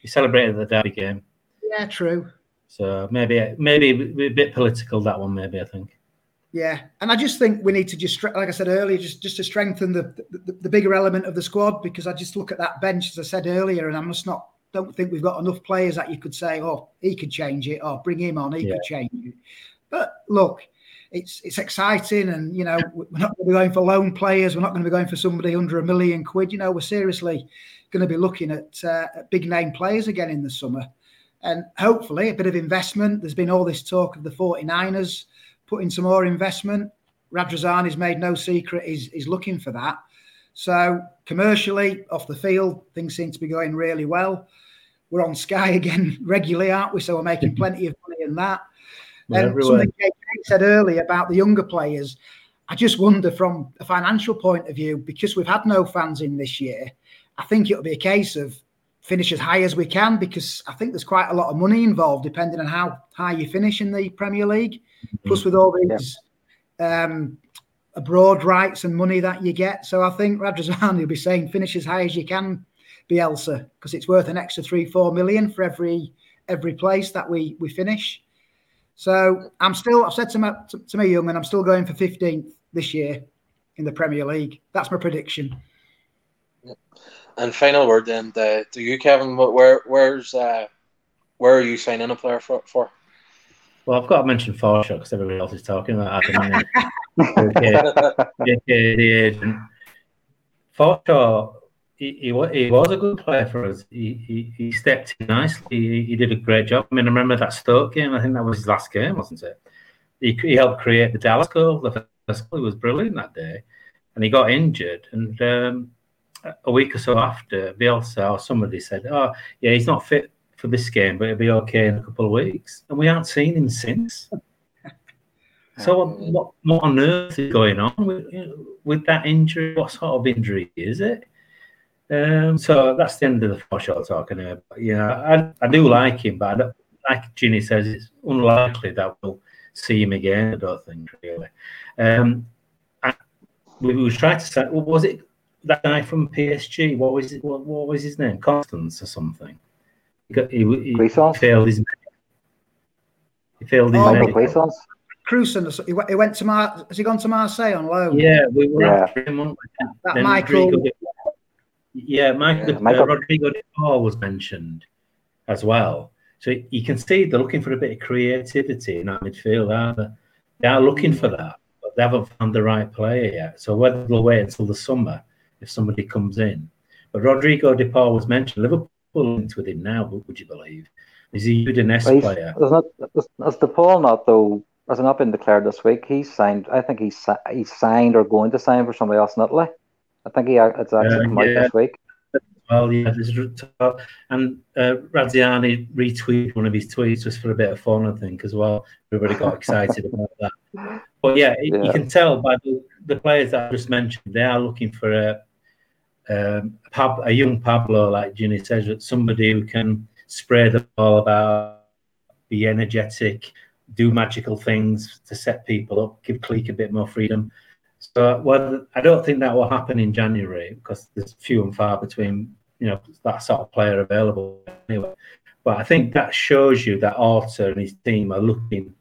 He celebrated the Derby game. Yeah, true. So maybe maybe a bit political that one. Maybe I think. Yeah, and I just think we need to just, like I said earlier, just just to strengthen the, the, the bigger element of the squad because I just look at that bench as I said earlier, and I must not don't think we've got enough players that you could say, oh, he could change it, or bring him on, he yeah. could change it. But look, it's it's exciting, and you know we're not going to be going for loan players. We're not going to be going for somebody under a million quid. You know, we're seriously going to be looking at, uh, at big name players again in the summer, and hopefully a bit of investment. There's been all this talk of the 49ers put in some more investment. Radrizzani has made no secret he's, he's looking for that. So commercially, off the field, things seem to be going really well. We're on Sky [LAUGHS] again regularly, aren't we? So we're making [LAUGHS] plenty of money in that. And something Kate said earlier about the younger players, I just wonder from a financial point of view, because we've had no fans in this year, I think it'll be a case of finish as high as we can because I think there's quite a lot of money involved depending on how high you finish in the Premier League. Plus, with all these yeah. um, abroad rights and money that you get. So I think Radrizzani will [LAUGHS] be saying finish as high as you can, Bielsa, because it's worth an extra three, four million for every every place that we we finish. So I'm still, I've said to, my, to, to me, young, and I'm still going for 15th this year in the Premier League. That's my prediction. And final word then to, to you, Kevin. Where where's uh, where are you signing a player for? for? Well, I've got to mention Forshaw because everybody else is talking about Adam. the agent. Forshaw, he, he, he, was a good player for us. He, he, he stepped in nicely. He, he, did a great job. I mean, I remember that Stoke game. I think that was his last game, wasn't it? He, he helped create the Dallas goal. The first goal. He was brilliant that day, and he got injured. And um, a week or so after, Bielsa or somebody said, "Oh, yeah, he's not fit for this game, but it'll be okay in a couple of weeks. And we haven't seen him since. [LAUGHS] so what, what, what, on earth is going on with, with that injury? What sort of injury is it? Um, so that's the end of the Forshaw talk anyway. But yeah, I, I do like him, but like Jenny says, it's unlikely that we'll see him again. I don't think really. Um, I, we, we tried to say, well, was it that guy from PSG? What was it? What, what was his name? Constance or something? He, got, he, he failed his. He failed his. Oh, medical. Cuisance, he went, he went to Mar. Has he gone to Marseille on loan? Yeah, we were yeah. after him. On, that then Michael. Rodrigo, yeah, Michael, yeah, Michael. Uh, Rodrigo de Paul was mentioned as well. So you can see they're looking for a bit of creativity in that midfield, aren't they? They are looking for that, but they haven't found the right player yet. So whether they'll wait until the summer if somebody comes in. But Rodrigo de Paul was mentioned. Liverpool linked with him now, but would you believe? Is he a Udinese well, player? There's not, has De Paul not, though, has it not been declared this week? He's signed, I think he's, he's signed or going to sign for somebody else in Italy. I think he it's actually uh, yeah. out this week. well. Yeah, and uh, Radrizzani retweeted one of his tweets just for a bit of fun, I think, as well. Everybody got excited [LAUGHS] about that. But yeah, yeah, you can tell by the, the, players that I just mentioned, they are looking for a um, a young Pablo, like Jenny says, somebody who can spray the ball about, be energetic, do magical things to set people up, give Klich a bit more freedom. So, well, I don't think that will happen in January because there's few and far between, you know, that sort of player available anyway. But I think that shows you that Orta and his team are looking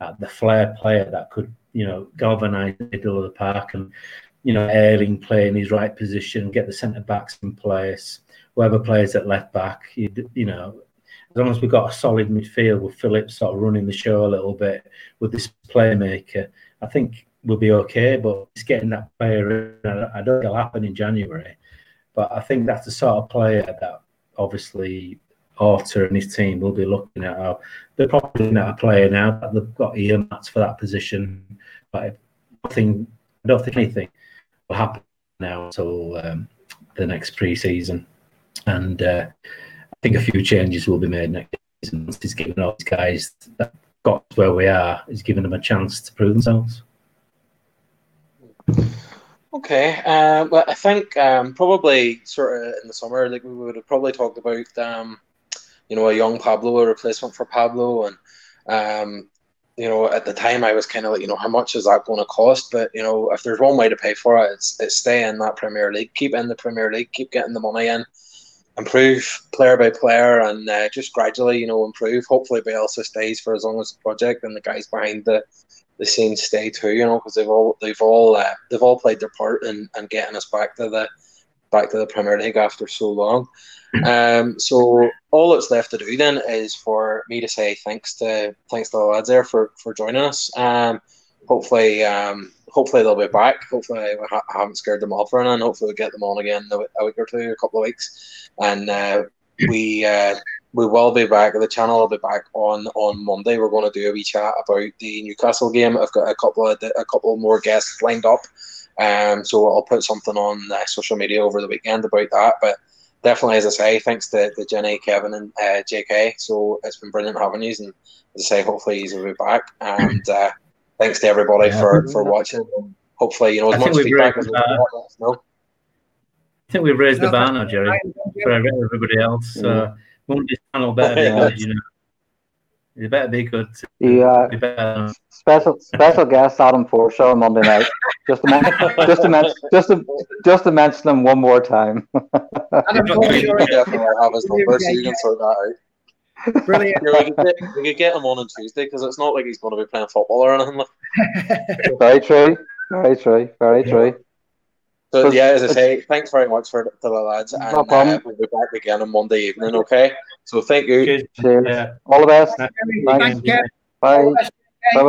at the flair player that could, you know, galvanise the middle of the park and, you know, Ayling play in his right position, get the centre backs in place, whoever plays at left back, you, you know, as long as we've got a solid midfield with Phillips sort of running the show a little bit with this playmaker, I think we'll be okay. But it's getting that player in. I don't think it'll happen in January. But I think that's the sort of player that obviously Orta and his team will be looking at. They're probably looking at a player now that they've got earmarks for that position. But I think I don't think anything happen now until um, the next pre-season. And uh, I think a few changes will be made next season. He's given all these guys that got where we are, he's given them a chance to prove themselves. Okay, um, well, I think um, probably sort of in the summer, like we would have probably talked about, um, you know, a young Pablo, a replacement for Pablo, and um, you know, at the time I was kind of like, you know, how much is that going to cost? But you know, if there's one way to pay for it, it's, it's stay in that Premier League, keep in the Premier League, keep getting the money in, improve player by player and uh, just gradually, you know, improve. Hopefully, Bielsa stays for as long as the project and the guys behind the the scenes stay too. You know, because they've all they've all uh, they've all played their part in, in getting us back to the back to the Premier League after so long. Um, so all that's left to do then is for me to say thanks to thanks to the lads there for for joining us. Um, hopefully, um, hopefully they'll be back. Hopefully, I, haven't scared them off, and hopefully we'll get them on again in a week or two, a couple of weeks, and uh, we uh, we will be back. The channel will be back on on Monday. We're going to do a wee chat about the Newcastle game. I've got a couple of a couple more guests lined up, um, so I'll put something on uh, social media over the weekend about that. But definitely, as I say, thanks to, to Jenny, Kevin, and uh, JK. So it's been brilliant having you, and as I say, hopefully he's will be back and. Uh, thanks to everybody yeah, for, for watching. Hopefully, you know, as I much feedback as we want. I think we've raised the bar now, Jerry, for everybody else. Uh, mm. Monday's channel better be [LAUGHS] good, you know. It better be good. Yeah. Be special special guest Adam Forshaw on Monday night. [LAUGHS] Just to mention, [LAUGHS] just to mention, just to just to mention them one more time. Adam Forshaw definitely have his number, so you can sort that out. Brilliant. [LAUGHS] we, could get, we could get him on on Tuesday because it's not like he's going to be playing football or anything. Like. [LAUGHS] very true. Very true. Very true. So yeah, as I say, thanks very much for the lads, and no uh, we'll be back again on Monday evening. Okay. So thank you. Cheers. Yeah. All the best. Thanks. Bye. Bye. Bye.